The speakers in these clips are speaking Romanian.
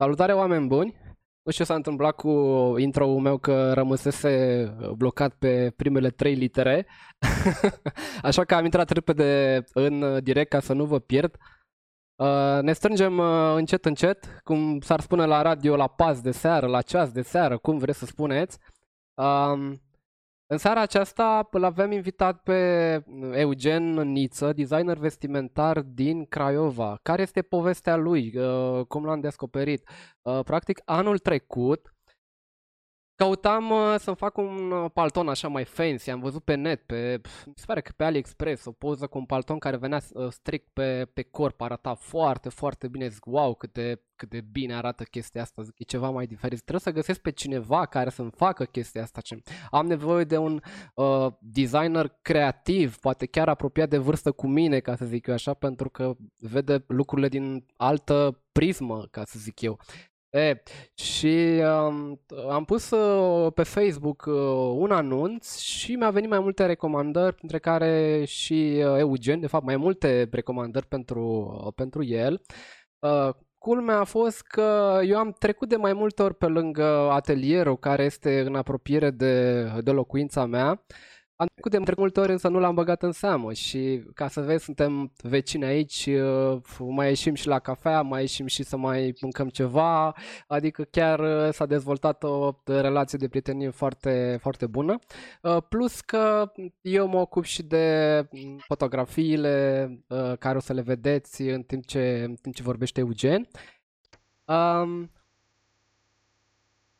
Salutare oameni buni! Nu știu ce s-a întâmplat cu intro-ul meu că rămăsese blocat pe primele trei litere, așa că am intrat repede în direct ca să nu vă pierd. Uh, ne strângem uh, încet încet, cum s-ar spune la radio, la pas de seară, la ceas de seară, cum vreți să spuneți. Um, în seara aceasta îl avem invitat pe Eugen Niță, designer vestimentar din Craiova. Care este povestea lui? Uh, cum l-am descoperit? Uh, practic, anul trecut Căutam uh, să-mi fac un uh, palton așa mai fancy, am văzut pe net, pe, mi se pare că pe AliExpress, o poză cu un palton care venea uh, strict pe, pe corp, arata foarte, foarte bine, zic, wow, cât de, cât de bine arată chestia asta, zic, e ceva mai diferit. Trebuie să găsesc pe cineva care să-mi facă chestia asta. Ce... Am nevoie de un uh, designer creativ, poate chiar apropiat de vârstă cu mine, ca să zic eu așa, pentru că vede lucrurile din altă prismă, ca să zic eu. E, și um, am pus uh, pe Facebook uh, un anunț și mi-a venit mai multe recomandări, între care și uh, Eugen, de fapt mai multe recomandări pentru, uh, pentru el. Uh, culmea a fost că eu am trecut de mai multe ori pe lângă atelierul care este în apropiere de, de locuința mea am trecut de multe ori, însă nu l-am băgat în seamă și ca să vezi, suntem vecini aici, uh, mai ieșim și la cafea, mai ieșim și să mai mâncăm ceva, adică chiar uh, s-a dezvoltat o relație de prietenie foarte, foarte bună. Uh, plus că eu mă ocup și de fotografiile care o să le vedeți în timp ce, în timp ce vorbește Eugen. Um,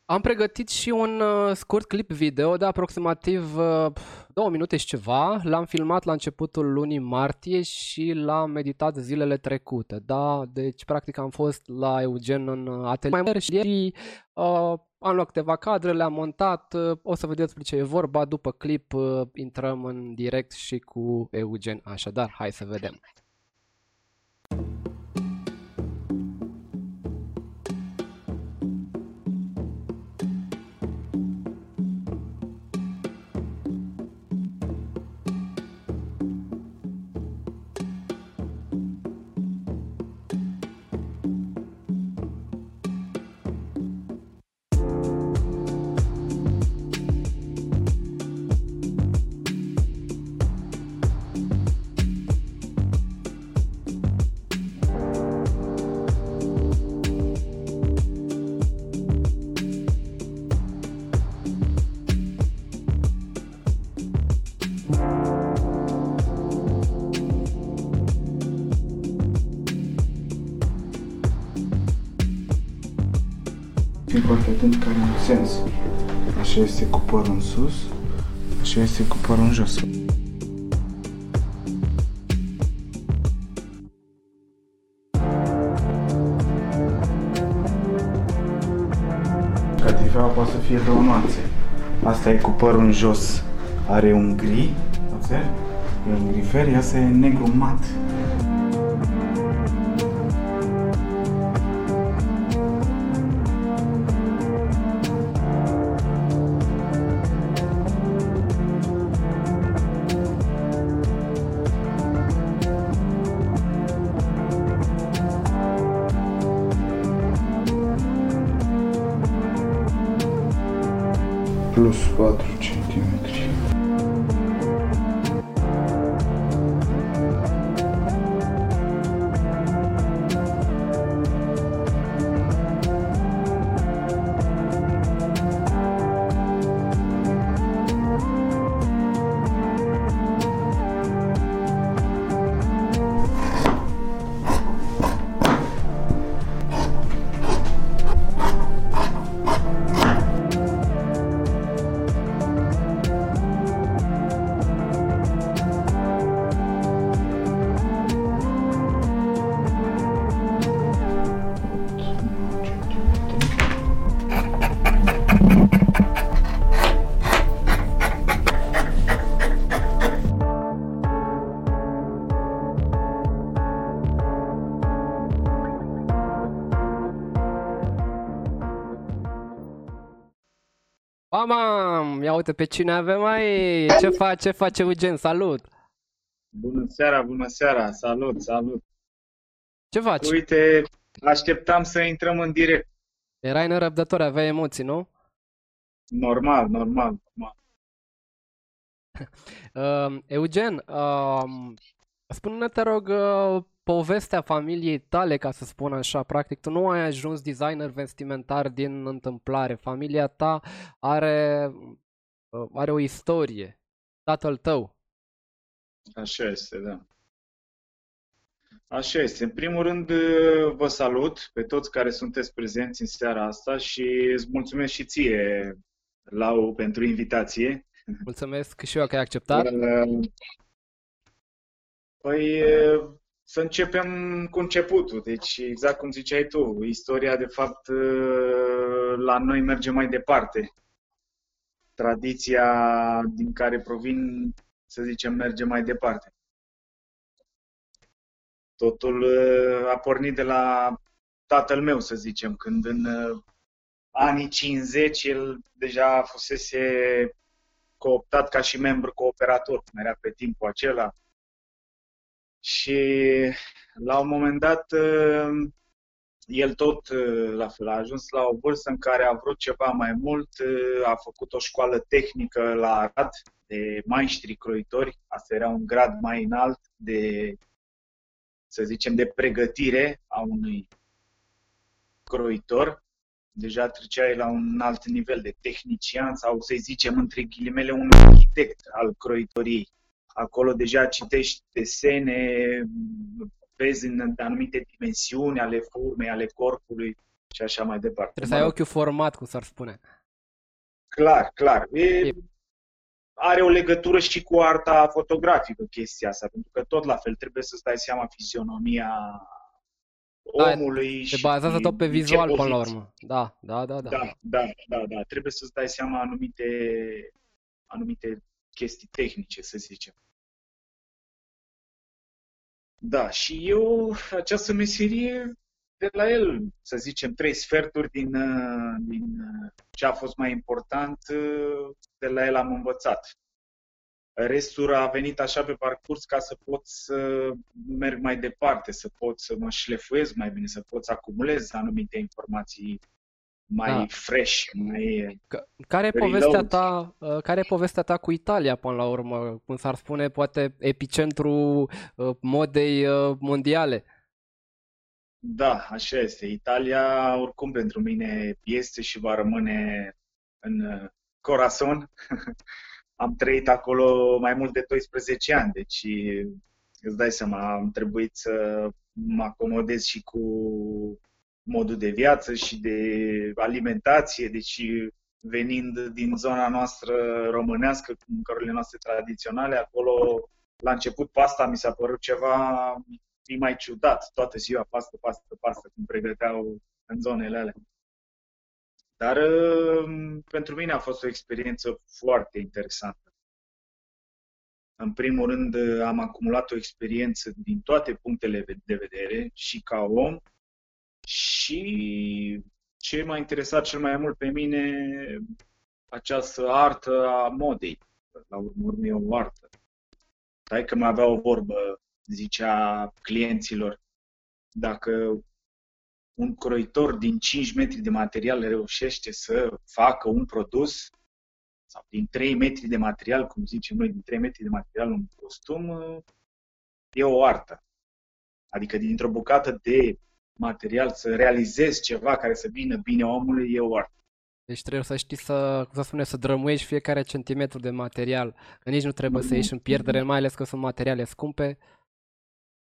am pregătit și un uh, scurt clip video de aproximativ uh, două minute și ceva. L-am filmat la începutul lunii martie și l-am meditat zilele trecute. Da, deci practic am fost la Eugen în atelier și uh, am luat câteva cadre, le-am montat. Uh, o să vedeți despre ce e vorba. După clip uh, intrăm în direct și cu Eugen. Așadar, hai să vedem. Fii foarte atent care are un sens. Așa este cu părul în sus, așa este cu părul în jos. Catifea poate să fie două nuanțe. Asta e cu părul în jos, are un gri, observi? E un grifer, iar asta e negru mat. Uite pe cine avem aici. Ce face, ce face Eugen? Salut! Bună seara, bună seara, salut, salut. Ce faci? Uite, așteptam să intrăm în direct. Erai nerăbdător, aveai emoții, nu? Normal, normal, normal. Uh, Eugen, uh, spune-ne, te rog, uh, povestea familiei tale, ca să spun așa, practic, tu nu ai ajuns designer vestimentar din întâmplare. Familia ta are, uh, are o istorie. Tatăl tău. Așa este, da. Așa este. În primul rând, vă salut pe toți care sunteți prezenți în seara asta și îți mulțumesc și ție, Lau, pentru invitație. Mulțumesc și eu că ai acceptat. Păi, să începem cu începutul. Deci, exact cum ziceai tu, istoria, de fapt, la noi merge mai departe. Tradiția din care provin, să zicem, merge mai departe. Totul a pornit de la tatăl meu, să zicem, când în anii 50 el deja fusese cooptat ca și membru cooperator, cum era pe timpul acela. Și la un moment dat el tot la fel a ajuns la o vârstă în care a vrut ceva mai mult, a făcut o școală tehnică la Arad de maestri croitori, asta era un grad mai înalt de, să zicem, de pregătire a unui croitor deja treceai la un alt nivel de tehnician sau să zicem între ghilimele un arhitect al croitoriei. Acolo deja citești desene, vezi în anumite dimensiuni ale formei, ale corpului și așa mai departe. Trebuie să ai ochiul format, cum s-ar spune. Clar, clar. E, are o legătură și cu arta fotografică chestia asta, pentru că tot la fel trebuie să-ți dai seama fizionomia da, omului. Se bazează tot pe vizual până la urmă. Da, da, da, da. Da, da, da, da. Trebuie să-ți dai seama anumite, anumite chestii tehnice, să zicem. Da, și eu această meserie de la el, să zicem, trei sferturi din, din ce a fost mai important, de la el am învățat. Restul a venit așa pe parcurs ca să pot să merg mai departe, să pot să mă șlefuiesc mai bine, să pot să acumulez anumite informații mai da. fresh, mai Care e povestea ta, uh, care e povestea ta cu Italia până la urmă? Cum s-ar spune, poate epicentru uh, modei uh, mondiale? Da, așa este. Italia, oricum, pentru mine este și va rămâne în corazon. am trăit acolo mai mult de 12 ani, deci îți dai seama, am trebuit să mă acomodez și cu modul de viață și de alimentație, deci venind din zona noastră românească, cu mâncărurile noastre tradiționale, acolo la început pasta mi s-a părut ceva mai ciudat, toată ziua pastă, pastă, pastă, cum pregăteau în zonele alea. Dar um, pentru mine a fost o experiență foarte interesantă. În primul rând, am acumulat o experiență din toate punctele de vedere, și ca om, și ce m-a interesat cel mai mult pe mine, această artă a modei. La urmă e o artă. Dai că mai avea o vorbă, zicea clienților, dacă un croitor din 5 metri de material reușește să facă un produs, sau din 3 metri de material, cum zicem noi, din 3 metri de material un costum, e o artă. Adică dintr-o bucată de material să realizezi ceva care să vină bine omului, e o artă. Deci trebuie să știi să, cum să spune, să drămuiești fiecare centimetru de material. Că nici nu trebuie să ieși în pierdere, mai ales că sunt materiale scumpe.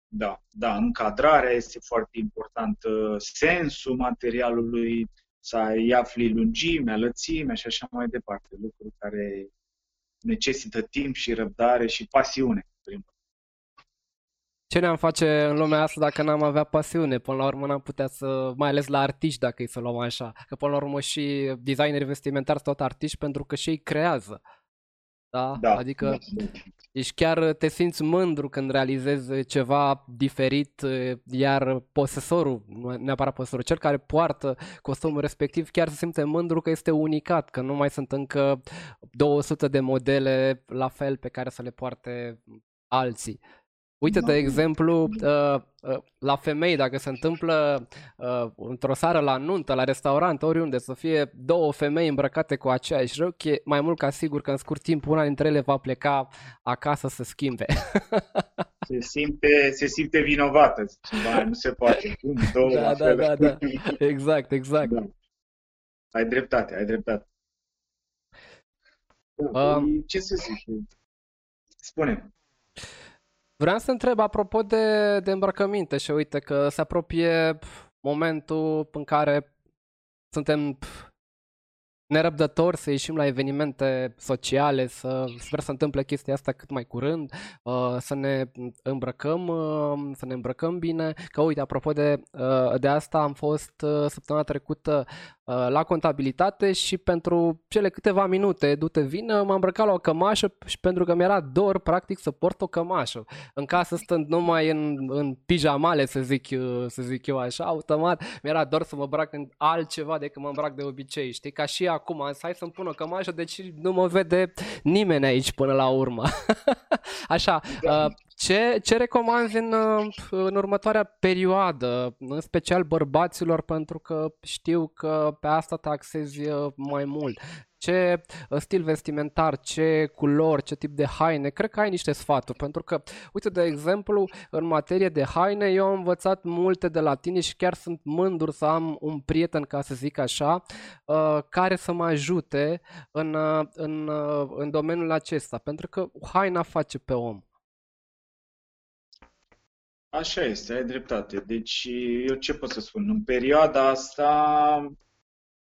Da, da, încadrarea este foarte importantă, sensul materialului, să afli lungimea, lățimea și așa mai departe, lucruri care necesită timp și răbdare și pasiune. Ce ne-am face în lumea asta dacă n-am avea pasiune? Până la urmă n-am putea să, mai ales la artiști dacă e să luăm așa, că până la urmă și designeri vestimentari sunt tot artiști pentru că și ei creează. Da? da adică da. ești chiar te simți mândru când realizezi ceva diferit, iar posesorul, nu neapărat posesorul, cel care poartă costumul respectiv chiar se simte mândru că este unicat, că nu mai sunt încă 200 de modele la fel pe care să le poarte alții. Uite, de exemplu, uh, uh, la femei, dacă se întâmplă uh, într-o seară la nuntă, la restaurant, oriunde, să fie două femei îmbrăcate cu aceeași rochie, mai mult ca sigur că în scurt timp una dintre ele va pleca acasă să schimbe. Se simte, se simte vinovată. Zice, nu se poate. Cum? Două da, da, da, da. Exact, exact. Da. Ai dreptate, ai dreptate. Da, um, ce să zic? Spune. Vreau să întreb apropo de, de îmbrăcăminte și uite că se apropie momentul în care suntem nerăbdători să ieșim la evenimente sociale, să sper să întâmple chestia asta cât mai curând, uh, să ne îmbrăcăm, uh, să ne îmbrăcăm bine. Că uite, apropo de, uh, de asta, am fost săptămâna trecută la contabilitate și pentru cele câteva minute dute vină m-am îmbrăcat la o cămașă și pentru că mi-era dor practic să port o cămașă. În casă stând numai în, în pijamale să zic, să zic eu așa, automat mi-era dor să mă îmbrac în altceva decât mă îmbrac de obicei, știi? Ca și acum, hai să-mi pun o cămașă, deci nu mă vede nimeni aici până la urmă. Așa, da. uh, ce, ce recomanzi în, uh, în următoarea perioadă, în special bărbaților, pentru că știu că pe asta te axezi uh, mai mult? ce uh, stil vestimentar, ce culori, ce tip de haine, cred că ai niște sfaturi, pentru că, uite, de exemplu, în materie de haine, eu am învățat multe de la tine și chiar sunt mândru să am un prieten, ca să zic așa, uh, care să mă ajute în, uh, în, în domeniul acesta, pentru că haina face pe om. Așa este, ai dreptate. Deci, eu ce pot să spun? În perioada asta,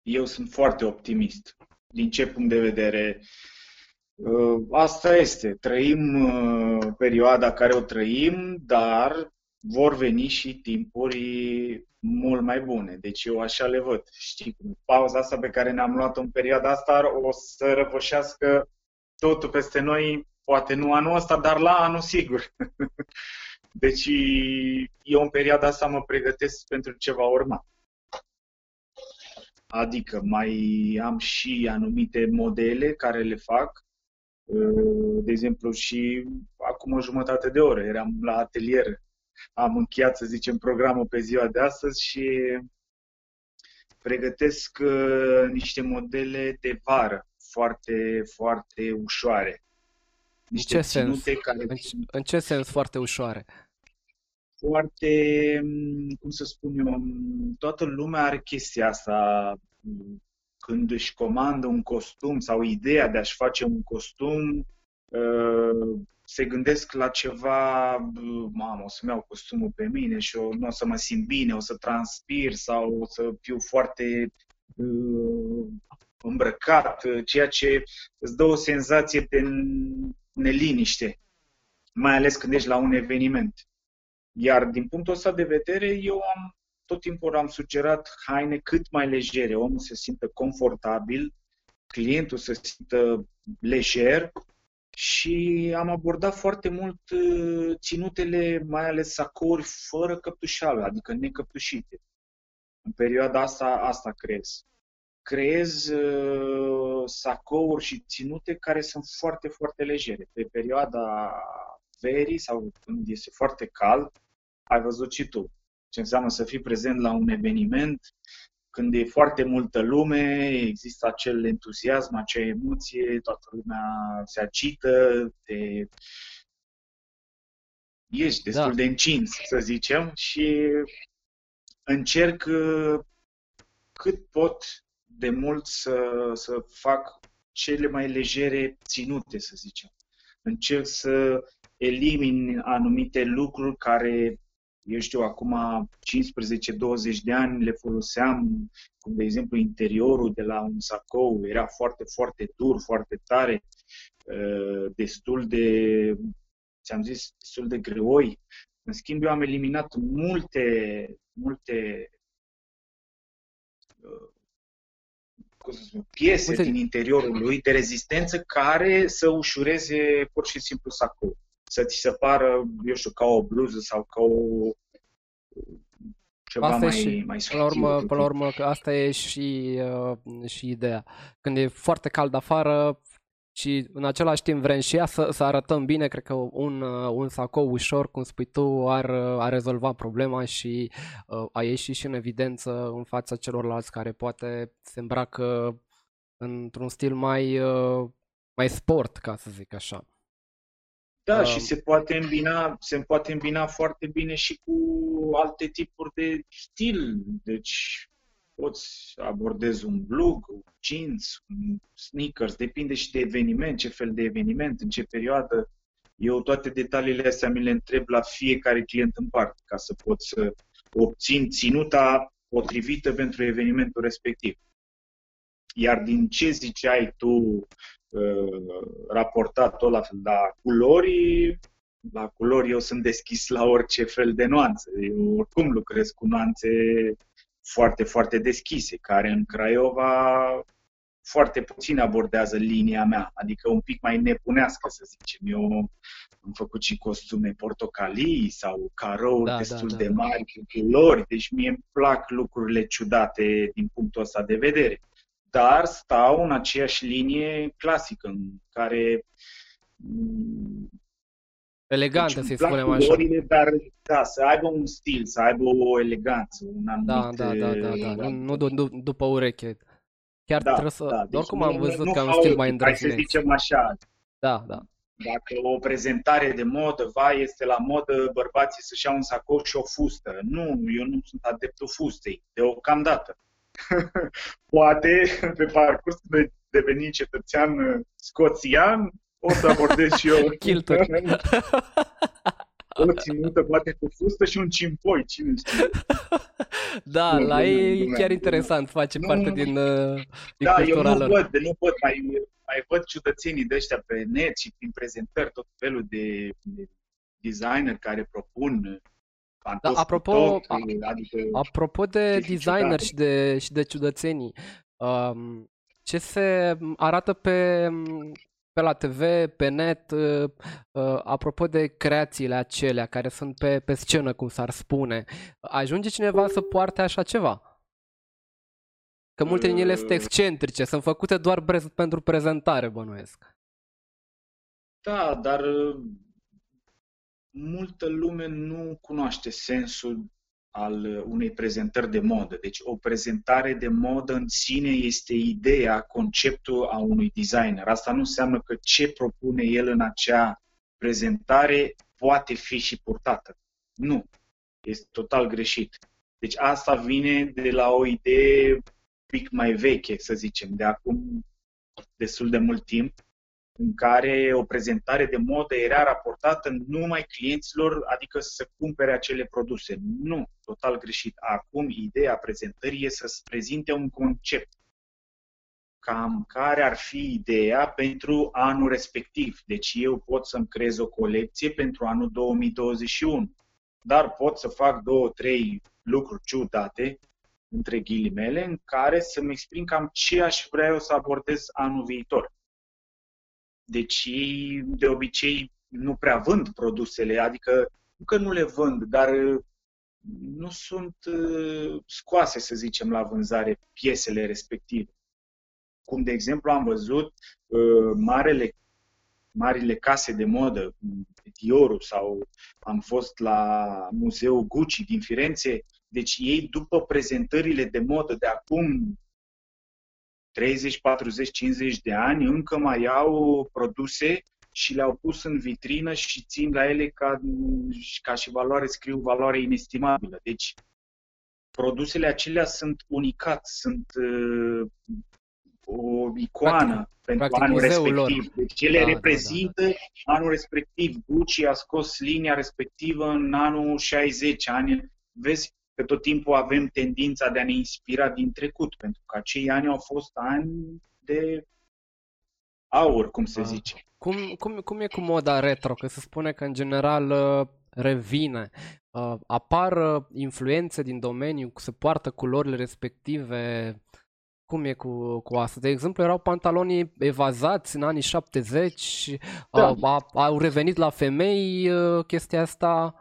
eu sunt foarte optimist din ce punct de vedere. Uh, asta este. Trăim uh, perioada care o trăim, dar vor veni și timpuri mult mai bune. Deci eu așa le văd. Știi, pauza asta pe care ne-am luat în perioada asta o să răvășească totul peste noi, poate nu anul ăsta, dar la anul sigur. deci eu în perioada asta mă pregătesc pentru ce va urma. Adică mai am și anumite modele care le fac. Uh, de exemplu, și acum o jumătate de oră eram la atelier. Am încheiat, să zicem, programul pe ziua de astăzi și pregătesc uh, niște modele de vară foarte, foarte ușoare. Niște în ce sens? Care... În, în ce sens foarte ușoare? Foarte, mm, cum să spun eu, mm, toată lumea are chestia asta mm, când își comandă un costum sau ideea de a-și face un costum, uh, se gândesc la ceva, mamă, o să-mi iau costumul pe mine și nu o să mă simt bine, o să transpir sau o să fiu foarte uh, îmbrăcat, ceea ce îți dă o senzație de neliniște, mai ales când ești la un eveniment. Iar din punctul ăsta de vedere, eu am tot timpul am sugerat haine cât mai legere, omul se simtă confortabil, clientul se simtă lejer și am abordat foarte mult uh, ținutele, mai ales sacouri fără căptușală, adică necăptușite. În perioada asta, asta creez. Creez uh, sacouri și ținute care sunt foarte, foarte legere. Pe perioada verii sau când este foarte cald, ai văzut și tu ce înseamnă să fii prezent la un eveniment, când e foarte multă lume, există acel entuziasm, acea emoție, toată lumea se agită, te... ești destul da. de încins, să zicem, și încerc uh, cât pot de mult să, să fac cele mai legere ținute, să zicem. Încerc să elimin anumite lucruri care eu știu, acum 15-20 de ani le foloseam, cum de exemplu interiorul de la un sacou era foarte, foarte dur, foarte tare, uh, destul de, ți-am zis, destul de greoi. În schimb, eu am eliminat multe, multe uh, spun, piese Uite. din interiorul lui de rezistență care să ușureze pur și simplu sacou să ți se pară, eu știu, ca o bluză sau ca o ceva asta mai, și, mai până la urmă, până la urmă, că asta e și, uh, și ideea. Când e foarte cald afară, și în același timp vrem și ea să, să arătăm bine, cred că un, uh, un sacou ușor, cum spui tu, ar, uh, ar rezolva problema și uh, a ieși și în evidență în fața celorlalți care poate se îmbracă într-un stil mai, uh, mai sport, ca să zic așa. Da, uh, și se poate îmbina, se poate îmbina foarte bine și cu alte tipuri de stil. Deci poți abordezi un blug, un jeans, un sneakers, depinde și de eveniment, ce fel de eveniment, în ce perioadă. Eu toate detaliile astea mi le întreb la fiecare client în parte, ca să pot să obțin ținuta potrivită pentru evenimentul respectiv. Iar din ce ziceai tu uh, raportat tot la fel, la culori, la culori eu sunt deschis la orice fel de nuanțe. Eu oricum lucrez cu nuanțe foarte, foarte deschise, care în Craiova foarte puțin abordează linia mea, adică un pic mai nebunească, să zicem. Eu am făcut și costume portocalii sau carouri da, destul da, da, de mari cu culori, deci mie îmi plac lucrurile ciudate din punctul ăsta de vedere. Dar stau în aceeași linie clasică, în care Elegantă, deci, să-i spunem așa. dar da, să aibă un stil, să aibă o eleganță, un da, anumit... Da, da, da, da, da. Nu, nu, nu după ureche. Chiar da, trebuie să... Da, deci oricum am văzut nu, că un stil mai îndrăzneț. Hai să zicem așa. Da, da. Dacă o prezentare de modă, va, este la modă bărbații să-și iau un sacou și o fustă. Nu, eu nu sunt adeptul fustei, deocamdată. Poate, pe parcurs de deveni cetățean scoțian, o să abordez și eu. Kilturi. o ținută poate cu fustă și un cimpoi, cine știe. Da, nu, la ei e chiar interesant, face nu, parte din, uh, din Da, eu nu lor. văd, nu văd, mai, mai văd ciudățenii de ăștia pe net și prin prezentări, tot felul de, de designer care propun da, apropo, tot, adică apropo de designer și de, și de ciudățenii, um, ce se arată pe pe la TV, pe net, uh, uh, apropo de creațiile acelea care sunt pe, pe scenă, cum s-ar spune, ajunge cineva să poarte așa ceva? Că multe din ele sunt uh. excentrice, sunt făcute doar pentru prezentare, bănuiesc. Da, dar multă lume nu cunoaște sensul al unei prezentări de modă. Deci o prezentare de modă în sine este ideea, conceptul a unui designer. Asta nu înseamnă că ce propune el în acea prezentare poate fi și purtată. Nu. Este total greșit. Deci asta vine de la o idee pic mai veche, să zicem, de acum destul de mult timp, în care o prezentare de modă era raportată numai clienților, adică să cumpere acele produse. Nu, total greșit. Acum, ideea prezentării e să-ți prezinte un concept. Cam care ar fi ideea pentru anul respectiv. Deci eu pot să-mi creez o colecție pentru anul 2021, dar pot să fac două, trei lucruri ciudate, între ghilimele, în care să-mi exprim cam ce aș vrea eu să abordez anul viitor deci ei de obicei nu prea vând produsele, adică nu că nu le vând, dar uh, nu sunt uh, scoase, să zicem, la vânzare piesele respective. Cum, de exemplu, am văzut uh, marele, marile case de modă, Diorul sau am fost la Muzeul Gucci din Firenze, deci ei, după prezentările de modă de acum 30, 40, 50 de ani încă mai au produse și le-au pus în vitrină și țin la ele ca, ca și valoare, scriu valoare inestimabilă. Deci, produsele acelea sunt unicat, sunt uh, o icoană practic, pentru practic anul respectiv. Lor. Deci ele da, reprezintă da, da, da. anul respectiv. Gucci a scos linia respectivă în anul 60, ani. Vezi, că tot timpul avem tendința de a ne inspira din trecut, pentru că acei ani au fost ani de aur, cum se ah. zice. Cum, cum, cum e cu moda retro? Că se spune că în general uh, revine. Uh, apar uh, influențe din domeniu, se poartă culorile respective. Cum e cu, cu asta? De exemplu, erau pantalonii evazați în anii 70, da. uh, au revenit la femei uh, chestia asta.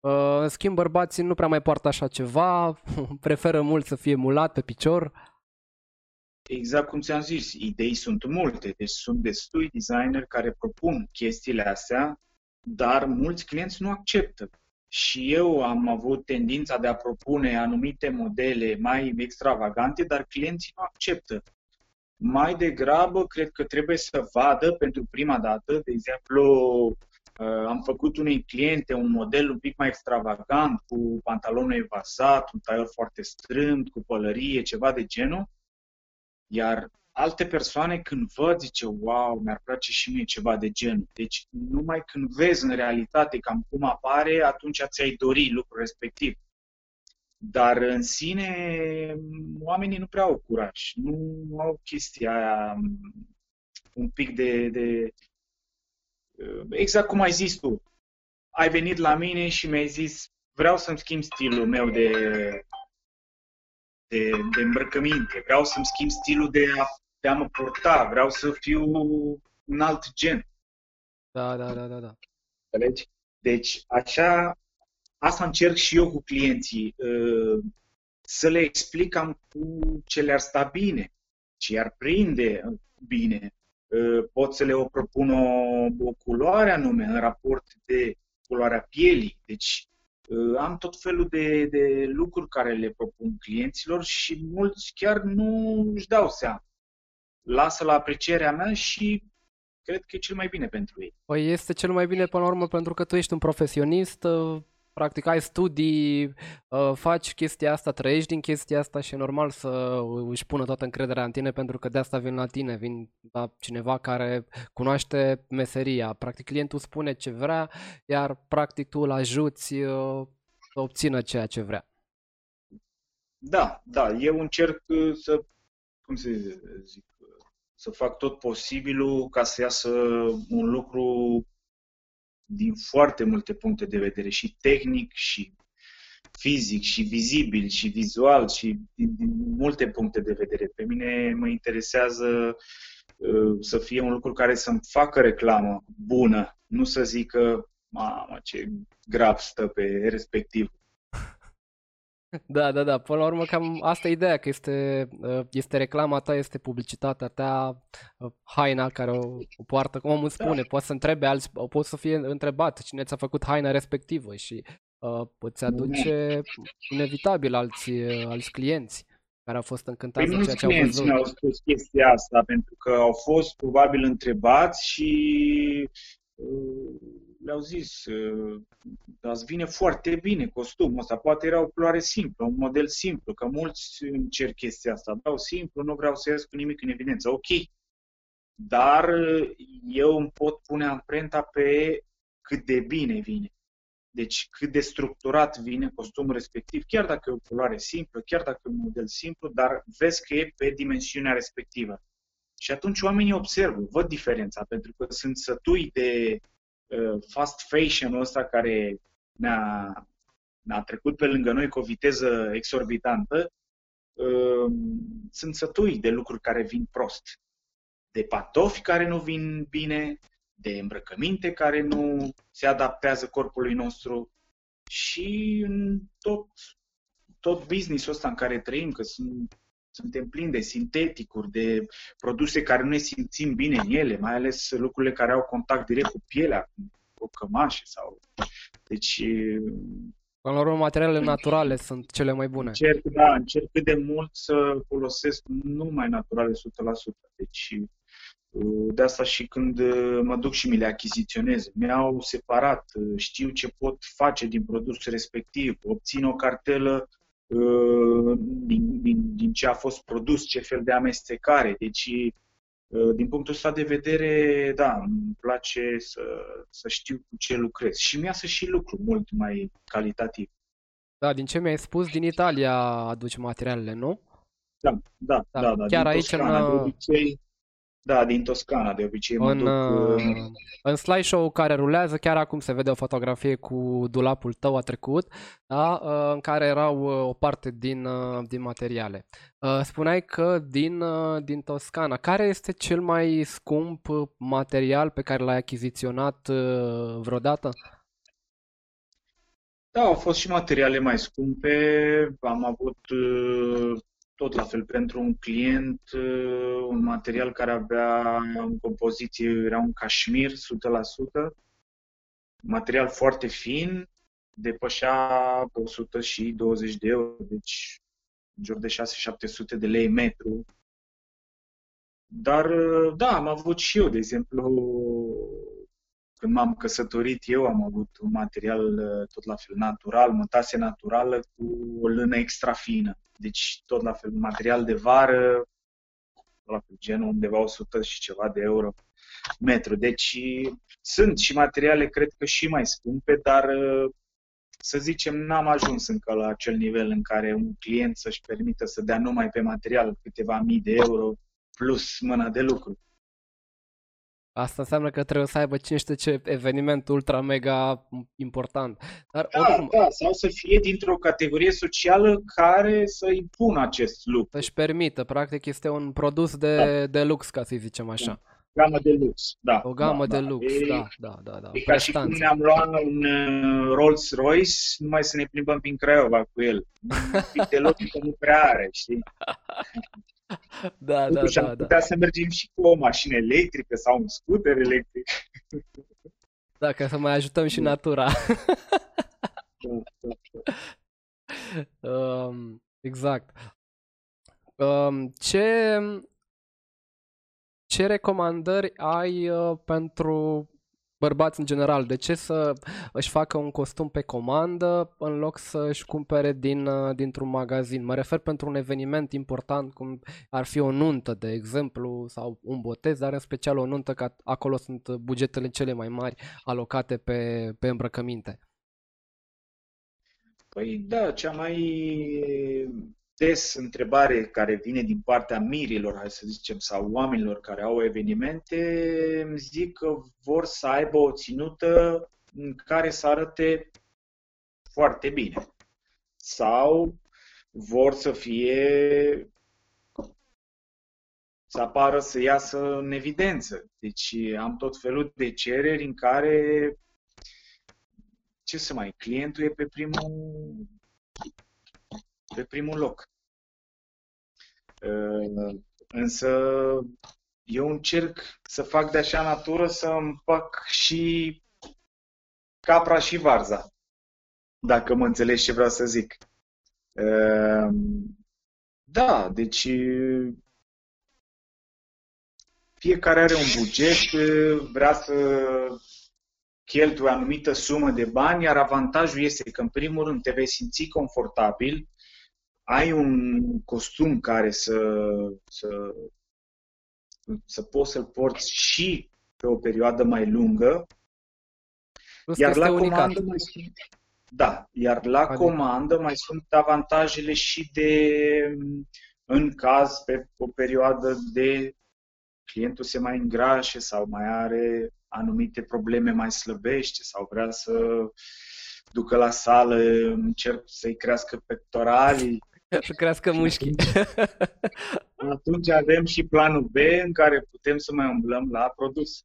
Uh, în schimb, bărbații nu prea mai poartă așa ceva, preferă mult să fie mulat pe picior. exact cum ți-am zis, idei sunt multe, deci sunt destui designer care propun chestiile astea, dar mulți clienți nu acceptă. Și eu am avut tendința de a propune anumite modele mai extravagante, dar clienții nu acceptă. Mai degrabă, cred că trebuie să vadă pentru prima dată, de exemplu, uh, am făcut unei cliente un model un pic mai extravagant, cu pantalonul evasat, un taior foarte strâmt, cu pălărie, ceva de genul, iar alte persoane când văd, zice, wow, mi-ar place și mie ceva de genul. Deci numai când vezi în realitate cam cum apare, atunci ți-ai dori lucrul respectiv. Dar în sine, oamenii nu prea au curaj, nu au chestia aia un pic de, de... Exact cum ai zis tu. Ai venit la mine și mi-ai zis, vreau să-mi schimb stilul meu de, de, de îmbrăcăminte, vreau să-mi schimb stilul de a, de a mă purta, vreau să fiu un alt gen. Da, da, da, da, da. Înțelegi? Deci, așa, asta încerc și eu cu clienții, uh, să le explic cam cu ce le-ar sta bine, ce i-ar prinde bine. Uh, pot să le o propun o, o culoare anume în raport de culoarea pielii. Deci uh, am tot felul de, de lucruri care le propun clienților și mulți chiar nu își dau seama. Lasă la aprecierea mea și cred că e cel mai bine pentru ei. Păi este cel mai bine până la urmă pentru că tu ești un profesionist, practic ai studii, uh, faci chestia asta, trăiești din chestia asta și e normal să își pună toată încrederea în tine pentru că de asta vin la tine, vin la cineva care cunoaște meseria. Practic clientul spune ce vrea, iar practic tu îl ajuți uh, să obțină ceea ce vrea. Da, da, eu încerc uh, să, cum să zic, să fac tot posibilul ca să iasă un lucru din foarte multe puncte de vedere, și tehnic, și fizic, și vizibil, și vizual, și din, din multe puncte de vedere. Pe mine mă interesează uh, să fie un lucru care să-mi facă reclamă bună, nu să zică, mamă, ce grav stă pe respectiv. Da, da, da. Până la urmă, cam asta e ideea, că este, uh, este reclama ta, este publicitatea ta, uh, haina care o, o poartă, cum omul spune, da. poate să întrebe alți, poate să fie întrebat cine ți-a făcut haina respectivă și uh, poți aduce inevitabil alți, uh, alți clienți care au fost încântați păi de ceea ce au văzut. mi-au spus chestia asta, pentru că au fost probabil întrebați și uh, le-au zis, îți vine foarte bine costumul ăsta, poate era o culoare simplă, un model simplu, că mulți încerc chestia asta, dau simplu, nu vreau să ies cu nimic în evidență, ok, dar eu îmi pot pune amprenta pe cât de bine vine. Deci cât de structurat vine costumul respectiv, chiar dacă e o culoare simplă, chiar dacă e un model simplu, dar vezi că e pe dimensiunea respectivă. Și atunci oamenii observă, văd diferența, pentru că sunt sătui de Uh, fast fashion-ul ăsta care ne-a, ne-a trecut pe lângă noi cu o viteză exorbitantă, uh, sunt sătui de lucruri care vin prost. De patofi care nu vin bine, de îmbrăcăminte care nu se adaptează corpului nostru și în tot, tot business-ul ăsta în care trăim, că sunt suntem plini de sinteticuri, de produse care nu ne simțim bine în ele, mai ales lucrurile care au contact direct cu pielea, cu cămașe sau... Deci... Până la urmă, materialele naturale sunt cele mai bune. Încerc, da, încerc cât de mult să folosesc numai naturale 100%. Deci de asta și când mă duc și mi le achiziționez, mi-au separat, știu ce pot face din produsul respectiv, obțin o cartelă Uh, din, din, din ce a fost produs, ce fel de amestecare. Deci, uh, din punctul ăsta de vedere, da, îmi place să, să știu cu ce lucrez. Și mi-a să și lucru mult mai calitativ. Da, din ce mi-ai spus, din Italia aduci materialele, nu? Da, da, da. da, da Chiar aici Toscana, în... De obicei, da, din Toscana, de obicei mă în, duc... Uh, în slideshow care rulează, chiar acum se vede o fotografie cu dulapul tău a trecut, da, uh, în care erau uh, o parte din, din materiale. Spuneai că din, din Toscana, care este cel mai scump material pe care l-ai achiziționat vreodată? Da, au fost și materiale mai scumpe. Am avut tot la fel, pentru un client, uh, un material care avea în compoziție, era un cașmir 100%, material foarte fin, depășea 120 de euro, deci în jur de 6-700 de lei metru. Dar, uh, da, am avut și eu, de exemplu, când m-am căsătorit eu, am avut un material uh, tot la fel natural, mătase naturală cu o lână extra fină. Deci tot la fel, material de vară, la fel, genul undeva 100 și ceva de euro metru. Deci sunt și materiale, cred că și mai scumpe, dar uh, să zicem, n-am ajuns încă la acel nivel în care un client să-și permită să dea numai pe material câteva mii de euro plus mâna de lucru. Asta înseamnă că trebuie să aibă cine știe ce eveniment ultra mega important. Dar da, oricum, da, sau să fie dintr-o categorie socială care să impună acest lucru. să-și permită, practic este un produs de, de lux, ca să-i zicem așa. Gamă de lux, da. O gamă da, de da. lux, E, da, da, da, da. E ca și cum Prestanță. ne-am luat un uh, Rolls Royce, numai să ne plimbăm prin Craiova cu el. Un pic de logică nu prea are, știi? Da, da, Totuși am da, da. putea să mergem și cu o mașină electrică sau un scooter electric. Da, ca să mai ajutăm și natura. Da, da, da. Um, exact. Um, ce, ce recomandări ai uh, pentru bărbați în general? De ce să își facă un costum pe comandă în loc să își cumpere din, uh, dintr-un magazin? Mă refer pentru un eveniment important cum ar fi o nuntă, de exemplu, sau un botez, dar în special o nuntă, că acolo sunt bugetele cele mai mari alocate pe, pe îmbrăcăminte. Păi da, cea mai des întrebare care vine din partea mirilor, hai să zicem, sau oamenilor care au evenimente, îmi zic că vor să aibă o ținută în care să arate foarte bine. Sau vor să fie să apară, să iasă în evidență. Deci am tot felul de cereri în care ce să mai, clientul e pe primul, pe primul loc. Uh, Însă eu încerc să fac de așa natură să împac și capra și varza, dacă mă înțelegi ce vreau să zic. Uh, Da, deci fiecare are un buget, vrea să cheltuie o anumită sumă de bani, iar avantajul este că, în primul rând, te vei simți confortabil, ai un costum care să, să, să poți să-l porți și pe o perioadă mai lungă, Plus că iar este la unicat. comandă mai sunt, da, iar la Adică- comandă mai sunt avantajele și de, în caz, pe o perioadă de clientul se mai îngrașe sau mai are anumite probleme mai slăbește sau vrea să ducă la sală, încerc să-i crească pectoralii, Să crească mușchii. atunci avem și planul B în care putem să mai umblăm la produs.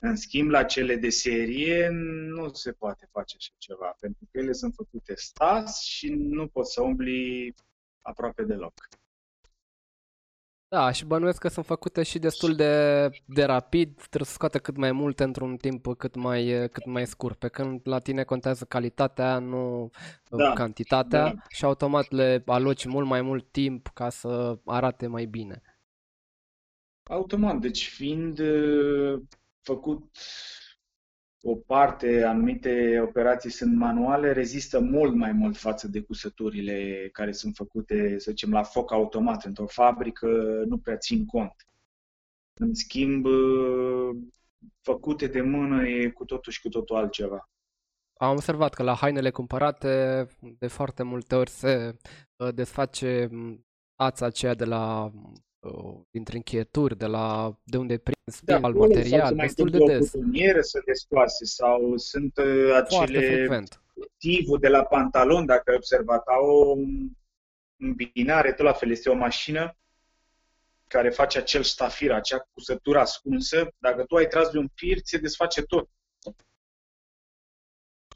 În schimb, la cele de serie nu se poate face așa ceva, pentru că ele sunt făcute stas și nu poți să umbli aproape deloc. Da, și bănuiesc că sunt făcute și destul de, de rapid, trebuie să scoată cât mai multe într-un timp cât mai, cât mai scurt, pe când la tine contează calitatea, nu Da, cantitatea da. și automat le aloci mult mai mult timp ca să arate mai bine. Automat, deci fiind uh, făcut o parte, anumite operații sunt manuale, rezistă mult mai mult față de cusăturile care sunt făcute, să zicem, la foc automat într-o fabrică, nu prea țin cont. În schimb, uh, făcute de mână e cu totul și cu totul altceva. Am observat că la hainele cumpărate de foarte multe ori se uh, desface m, ața aceea de la uh, dintre încheieturi, de la de unde e prins Da, al acolo, sau material, se mai destul de întâmplă o des, butonieră să descoase, sau sunt uh, foarte acele frecvent. motivul de la pantalon, dacă ai observat, au o îmbinare, tot la fel, este o mașină care face acel stafir, acea cusătură ascunsă. Dacă tu ai tras de un fir, se desface tot.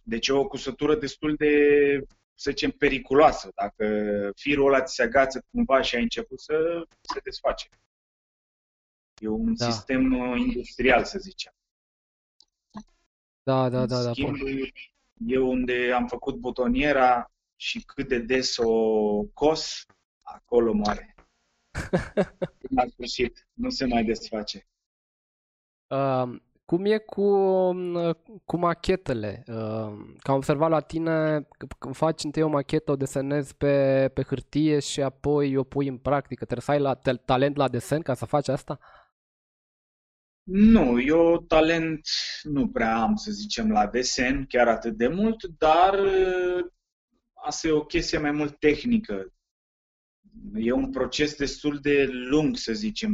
Deci e o cusătură destul de să zicem, periculoasă. Dacă firul ăla ți se agață cumva și ai început să se desface. E un Da. sistem uh, industrial, să zicem. Da, da, În da, da. schimb, eu unde am făcut butoniera și cât de des o cos, acolo moare. La sfârșit, nu se mai desface. Uh, cum e cu, uh, cu machetele? Uh, că am observat la tine, că când faci întâi o machetă, o desenezi pe, pe hârtie și apoi o pui în practică. Trebuie să ai la, te- talent la desen ca să faci asta? Nu, eu talent nu prea am, să zicem, la desen, chiar atât de mult, dar uh, asta e o chestie mai mult tehnică. E un proces destul de lung, să zicem.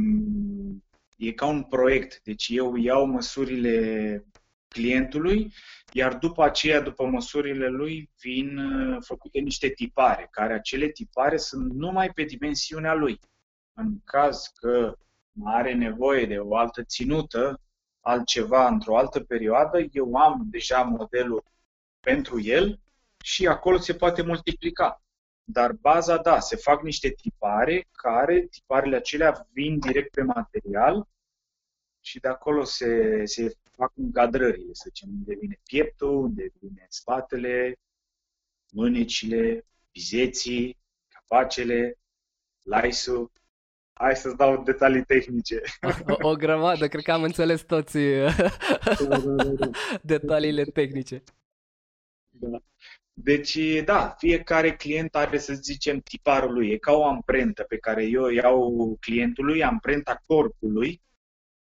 E ca un proiect. Deci eu iau măsurile clientului, iar după aceea, după măsurile lui, vin uh, făcute niște tipare, care acele tipare sunt numai pe dimensiunea lui. În caz că are nevoie de o altă ținută, altceva într-o altă perioadă, eu am deja modelul pentru el și acolo se poate multiplica. Dar baza, da, se fac niște tipare care, tiparele acelea vin direct pe material și de acolo se, se fac încadrările, să zicem, unde vine pieptul, unde vine spatele, mânecile, bizeții, capacele, laisul. Hai să-ți dau detalii tehnice. O, o grămadă, cred că am înțeles toți detaliile tehnice. Da. Deci, da, fiecare client are, să zicem, tiparul lui. E ca o amprentă pe care eu o iau clientului, amprenta corpului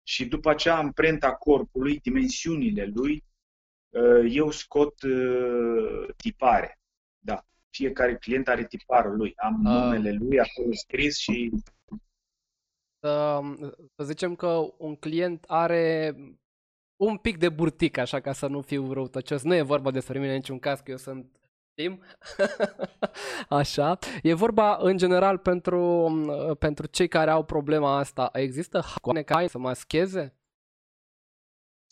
și după acea amprenta corpului, dimensiunile lui, uh, eu scot uh, tipare. Da, fiecare client are tiparul lui. Am Ah. numele lui acolo scris și Să, să zicem că un client are un pic de burtic, așa ca să nu fiu răutăcios. Nu e vorba despre mine în niciun caz, că eu sunt Tim. Așa. E vorba în general pentru, pentru cei care au problema asta. Există hacoane care să mascheze?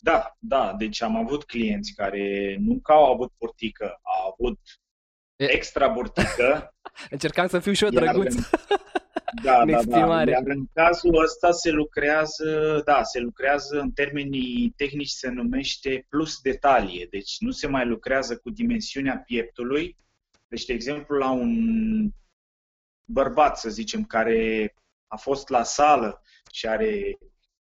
Da, da, deci am avut clienți care nu că au avut burtică, au avut E- extra burtică. Încercam să fiu și eu Iar drăguț. în- Da, În da, da. exprimare. Iar în cazul ăsta se lucrează, da, se lucrează în termenii tehnici se numește plus detalie. Deci nu se mai lucrează cu dimensiunea pieptului. Deci, de exemplu, la un bărbat, să zicem, care a fost la sală și are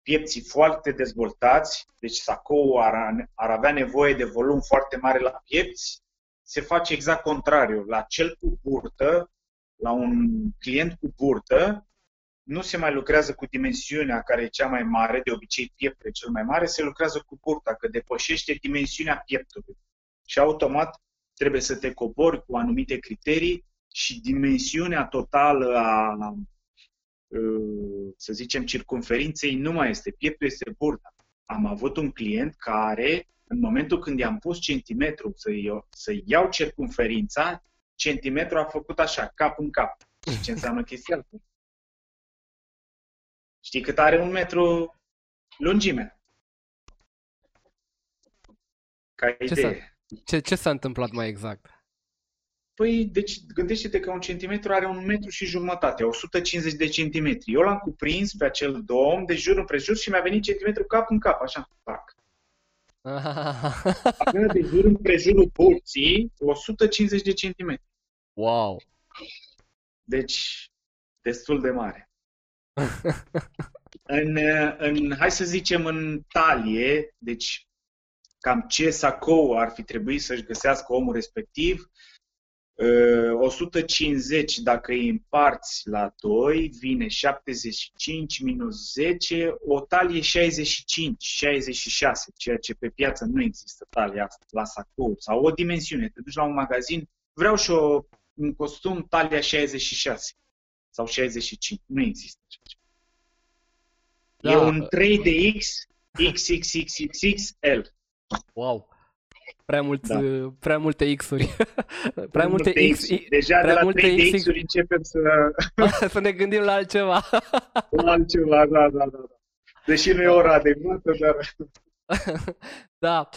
piepții foarte dezvoltați, deci sacoul ar, ar avea nevoie de volum foarte mare la piepți, se face exact contrariu. La cel cu burtă, la un client cu burtă, nu se mai lucrează cu dimensiunea care e cea mai mare, de obicei pieptul e cel mai mare, se lucrează cu burta, că depășește dimensiunea pieptului. Și automat trebuie să te cobori cu anumite criterii și dimensiunea totală a, uh, să zicem, circumferinței nu mai este. Pieptul este burta. Am avut un client care, în momentul când i-am pus centimetru să iau, să iau circumferința, centimetru a făcut așa, cap în cap. Și ce înseamnă chestia asta? Știi cât are un metru lungime? Ca Ce idee. Ce, ce s-a întâmplat mai exact? Păi, deci, gândește-te că un centimetru are un metru și jumătate, 150 de centimetri. Eu l-am cuprins pe acel dom de jur împrejur și mi-a venit centimetru cap în cap, așa, pac. Acum de jur împrejurul burții, 150 de centimetri. Wow! Deci, destul de mare. În, în, hai să zicem, în talie, deci cam ce sacou ar fi trebuit să-și găsească omul respectiv, uh, 150 dacă îi împarți la 2, vine 75 minus 10, o talie 65, 66, ceea ce pe piață nu există talia asta, la sacou sau o dimensiune. Te duci la un magazin, vreau și o, un costum talia 66 sau 65, nu există așa ceva. Da. E un 3DX XXXXXL. Wow! Prea, mulți, Da. prea multe X-uri. prea multe X, X. Deja de prea la multe 3DX-uri începem să să ne gândim la altceva. la altceva, da, da, da. da. Deși nu e ora adecvată, dar Da,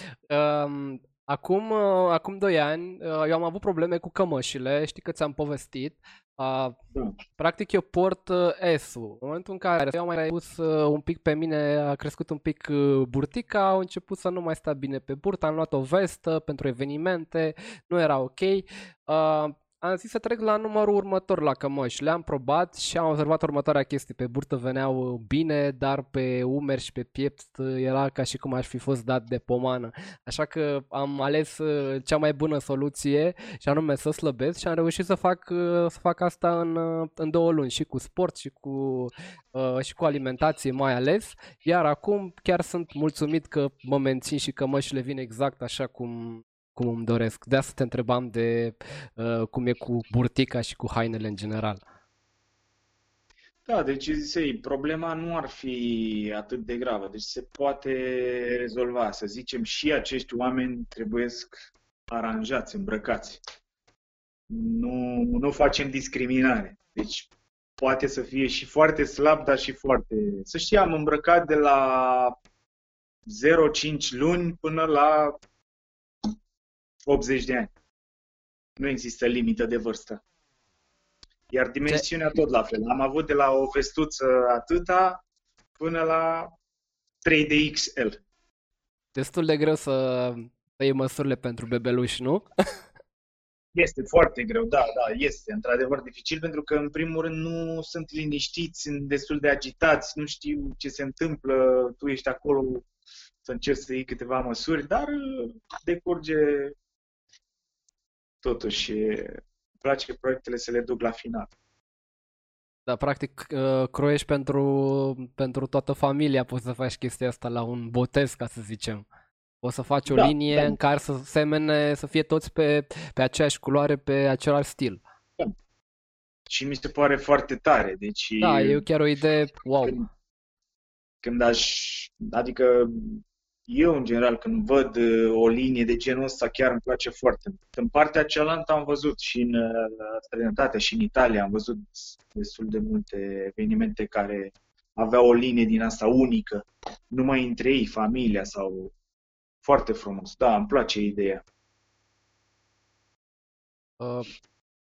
um, Acum, uh, acum 2 ani, uh, eu am avut probleme cu cămășile, știi că ți-am povestit. Uh, Da. practic eu port uh, S-ul. În momentul în care eu am mai pus uh, un pic pe mine, a crescut un pic uh, burtica, au început să nu mai sta bine pe burtă, am luat o vestă pentru evenimente, nu era ok. Uh, am zis să trec la numărul următor la cămăși. Le-am probat și am observat următoarea chestie. Pe burtă veneau uh, bine, dar pe umeri și pe piept uh, era ca și cum aș fi fost dat de pomană. Așa că am ales uh, cea mai bună soluție și anume să slăbesc și am reușit să fac, uh, să fac asta în, uh, în două luni și cu sport și cu, uh, și cu alimentație mai ales. Iar acum chiar sunt mulțumit că mă mențin și că mășile vin exact așa cum, cum îmi doresc. De asta te întrebam de uh, cum e cu burtica și cu hainele în general. Da, deci zisei, problema nu ar fi atât de gravă, deci se poate rezolva. Să zicem, și acești oameni trebuie aranjați, îmbrăcați. Nu, nu facem discriminare. Deci poate să fie și foarte slab, dar și foarte... Să știi, am îmbrăcat de la 0,5 luni până la 80 de ani. Nu există limită de vârstă. Iar dimensiunea tot la fel. Am avut de la o vestuță atâta până la 3DXL. Destul de greu să, să iei măsurile pentru bebeluși, nu? Este foarte greu, da, da, este într-adevăr dificil pentru că, în primul rând, nu sunt liniștiți, sunt destul de agitați, nu știu ce se întâmplă, tu ești acolo să încerci să iei câteva măsuri, dar uh, decurge totuși. Îmi place proiectele să le duc la final. Da, practic uh, croiești pentru, pentru toată familia, poți să faci chestia asta la un botez, ca să zicem. O să faci o Da, linie da. în care să semene, să fie toți pe, pe aceeași culoare, pe același stil. Și mi se pare foarte tare, deci Da, e chiar o idee, wow. când, când aș, adică eu în general când văd uh, o linie de genul ăsta chiar îmi place foarte mult. În partea cealaltă am văzut și în uh, străinătate și în Italia am văzut destul de multe evenimente care aveau o linie din asta unică, numai între ei, familia sau foarte frumos. Da, îmi place ideea. Uh,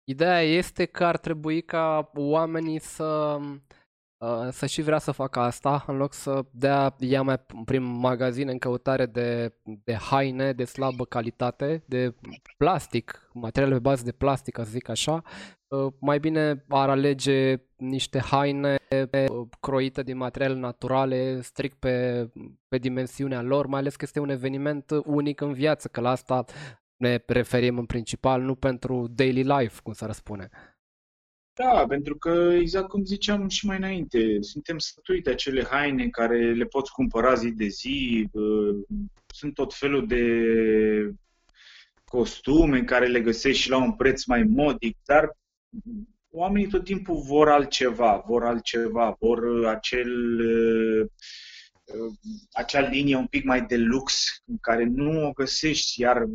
ideea este că ar trebui ca oamenii să, uh, să și vrea să facă asta, în loc să dea ea mai prin magazine în căutare de, de haine de slabă calitate, de plastic, materiale pe bază de plastic, ca să zic așa. Uh, mai bine ar alege niște haine uh, croite din materiale naturale, strict pe, pe dimensiunea lor, mai ales că este un eveniment unic în viață, că la asta ne referim în principal, nu pentru daily life, cum s-ar spune. Da, pentru că, exact cum ziceam și mai înainte, suntem sătui de acele haine care le poți cumpăra zi de zi, uh, sunt tot felul de costume care le găsești și la un preț mai modic, dar oamenii tot timpul vor altceva, vor altceva, vor acel, uh, uh, acea linie un pic mai de lux în care nu o găsești, iar uh,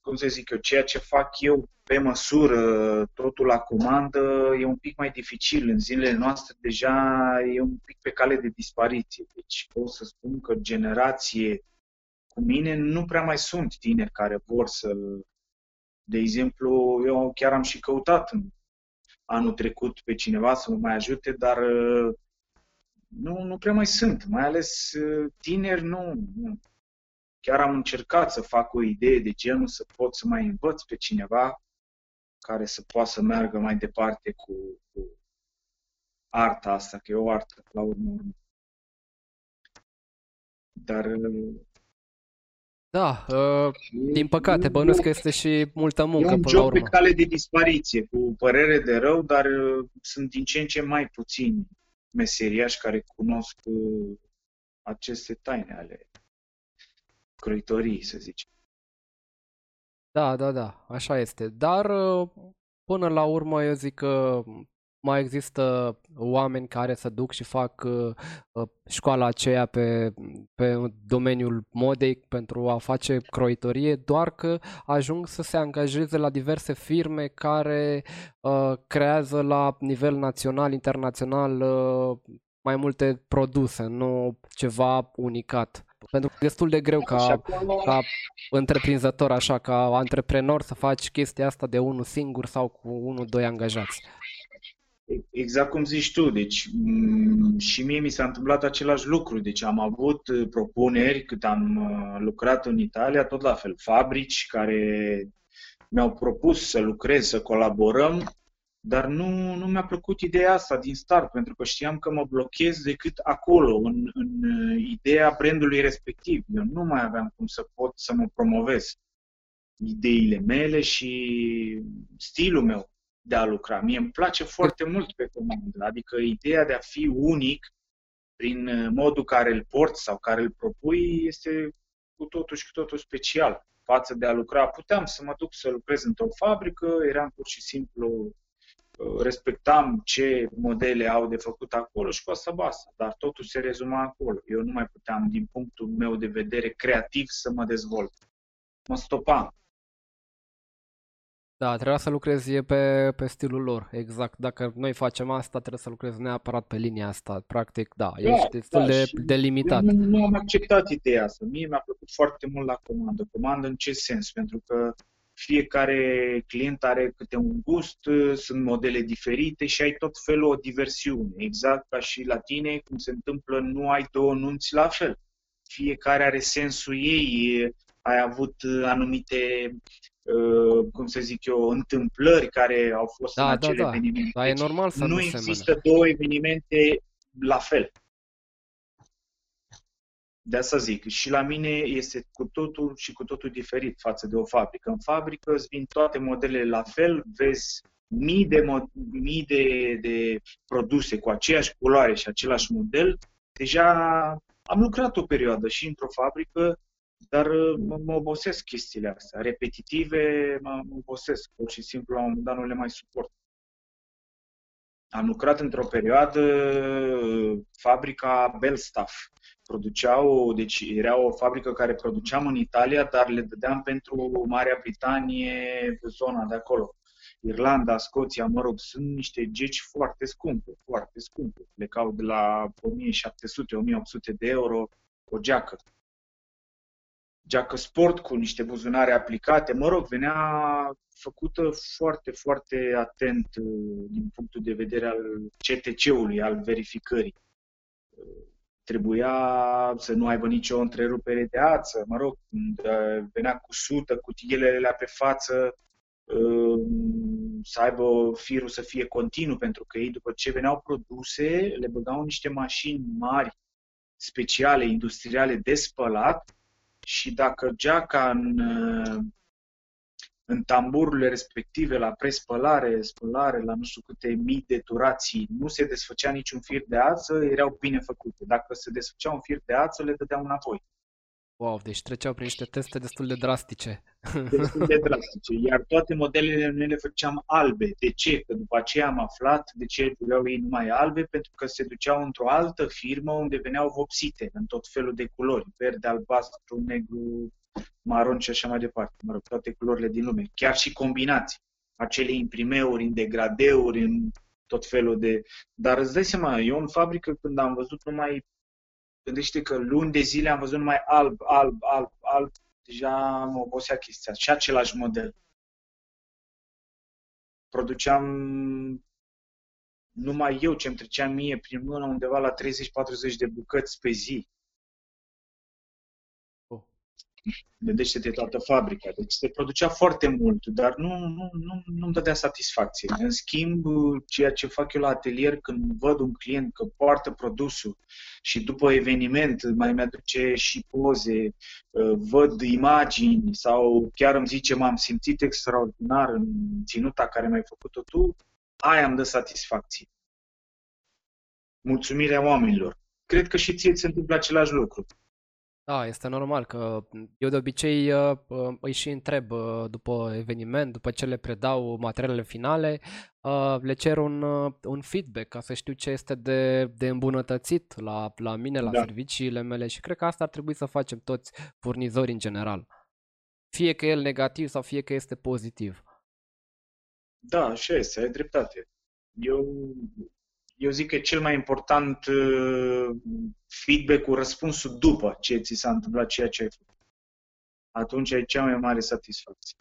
cum să zic eu, ceea ce fac eu pe măsură, totul la comandă, e un pic mai dificil. În zilele noastre deja e un pic pe cale de dispariție. Deci pot să spun că generație cu mine nu prea mai sunt tineri care vor să... De exemplu, eu chiar am și căutat în anul trecut pe cineva să mă mai ajute, dar uh, nu, nu prea mai sunt. Mai ales uh, tineri, nu, nu. Chiar am încercat să fac o idee de genul să pot să mai învăț pe cineva care să poată să meargă mai departe cu, cu arta asta, că e o artă, la urmă urmă. Dar Da, uh, din păcate, bănuiesc că este și multă e muncă un până la job pe urmă. cale de dispariție, cu părere de rău, dar uh, sunt din ce în ce mai puțini meseriași care cunosc uh, aceste taine ale croitorii, să zicem. Da, da, da, așa este. Dar uh, până la urmă eu zic că mai există oameni care se duc și fac uh, uh, școala aceea pe, pe domeniul modei pentru a face croitorie, doar că ajung să se angajeze la diverse firme care uh, creează la nivel național, internațional uh, mai multe produse, nu ceva unicat. Pentru că e destul de greu ca, ca întreprinzător, așa, ca antreprenor să faci chestia asta de unul singur sau cu unul, doi angajați. Exact cum zici tu, deci m- și mie mi s-a întâmplat același lucru. Deci am avut uh, propuneri cât am uh, lucrat în Italia, tot la fel, fabrici care mi-au propus să lucrez, să colaborăm, dar nu, nu mi-a plăcut ideea asta din start, pentru că știam că mă blochez decât acolo, în, în uh, ideea brandului respectiv. Eu nu mai aveam cum să pot să mă promovez ideile mele și stilul meu de a lucra. Mie îmi place foarte mult pe comandă, adică ideea de a fi unic prin uh, modul care îl porți sau care îl propui este cu totul și cu totul special față de a lucra. Puteam să mă duc să lucrez într-o fabrică, eram pur și simplu uh, respectam ce modele au de făcut acolo și cu asta basta, dar totul se rezuma acolo. Eu nu mai puteam, din punctul meu de vedere creativ, să mă dezvolt. Mă stopam. Da, trebuia să lucrezi pe, pe stilul lor, exact. Dacă noi facem asta, trebuie să lucrezi neapărat pe linia asta. Practic, da, Da, ești destul da, de, și de limitat. Nu, nu am acceptat ideea asta. Mie mi-a plăcut foarte mult la comandă. Comandă în ce sens? Pentru că fiecare client are câte un gust, sunt modele diferite și ai tot felul o diversiune. Exact ca și la tine, cum se întâmplă, nu ai două nunți la fel. Fiecare are sensul ei, ai avut anumite, uh, cum să zic eu, întâmplări care au fost în Da, da, acele da. evenimente. Dar e Deci normal să nu nu există semene. două evenimente la fel. De asta zic, și la mine este cu totul și cu totul diferit față de o fabrică. În fabrică îți vin toate modelele la fel, vezi mii de, mo- mii de, de produse cu aceeași culoare și același model. Deja am lucrat o perioadă și într-o fabrică, dar uh, mă, mă obosesc chestiile astea. Repetitive, mă, mă obosesc. Pur și simplu, la un moment dat nu le mai suport. Am lucrat într-o perioadă uh, fabrica Belstaff. Produceau, deci era o fabrică care produceam în Italia, dar le dădeam pentru Marea Britanie, zona de acolo. Irlanda, Scoția, mă rog, sunt niște geci foarte scumpe, foarte scumpe. Plecau de la 1700-1800 de euro o geacă. Geacă sport cu niște buzunare aplicate, mă rog, venea făcută foarte, foarte atent uh, din punctul de vedere al CTC-ului, al verificării. Uh, Trebuia să nu aibă nicio întrerupere de ață, mă rog, când uh, venea cu sută, cutiilele pe față, uh, să aibă firul să fie continuu, pentru că ei, după ce veneau produse, le băgau în niște mașini mari, speciale, industriale, de spălat și dacă geaca în, uh, în tambururile respective, la prespălare, spălare, la nu știu câte mii de turații, nu se desfăcea niciun fir de ață, erau bine făcute. Dacă se desfăcea un fir de ață, le dădeau înapoi. Wow, deci treceau prin niște teste destul de drastice. Destul de drastice. Iar toate modelele noi le făceam albe. De ce? Că după aceea am aflat de ce vreau ei numai albe, pentru că se duceau într-o altă firmă unde veneau vopsite în tot felul de culori. Verde, albastru, negru, maron și așa mai departe. Mă rog, toate culorile din lume. Chiar și combinații. Acele imprimeuri, în degradeuri, în tot felul de... Dar îți dai seama, eu în fabrică când am văzut numai... Gândește că luni de zile am văzut numai alb, alb, alb, alb. Deja mă obosea chestia. Și același model. Produceam numai eu ce îmi trecea mie prin mână undeva la 30-40 de bucăți pe zi. Oh. Gândește-te toată fabrica. Deci se producea foarte mult, dar nu, nu, nu, nu-mi dădea satisfacție. În schimb, ceea ce fac eu la atelier, când văd un client că poartă produsul și după eveniment mai mi-aduce și poze, uh, văd imagini sau chiar îmi zice m-am simțit extraordinar în ținuta care mi-ai făcut-o tu, aia îmi dă satisfacție. Mulțumirea oamenilor. Cred că și ție ți se întâmplă același lucru. Da, este normal că eu de obicei uh, uh, îi și întreb uh, după eveniment, după ce le predau materialele finale, uh, le cer un, uh, un feedback ca să știu ce este de, de îmbunătățit la, la mine, la Da. serviciile mele și cred că asta ar trebui să facem toți furnizorii în general. Fie că el negativ sau fie că este pozitiv. Da, așa este, ai dreptate. Eu eu zic că e cel mai important uh, feedback-ul, răspunsul după ce ți s-a întâmplat ceea ce ai făcut. Atunci ai cea mai mare satisfacție.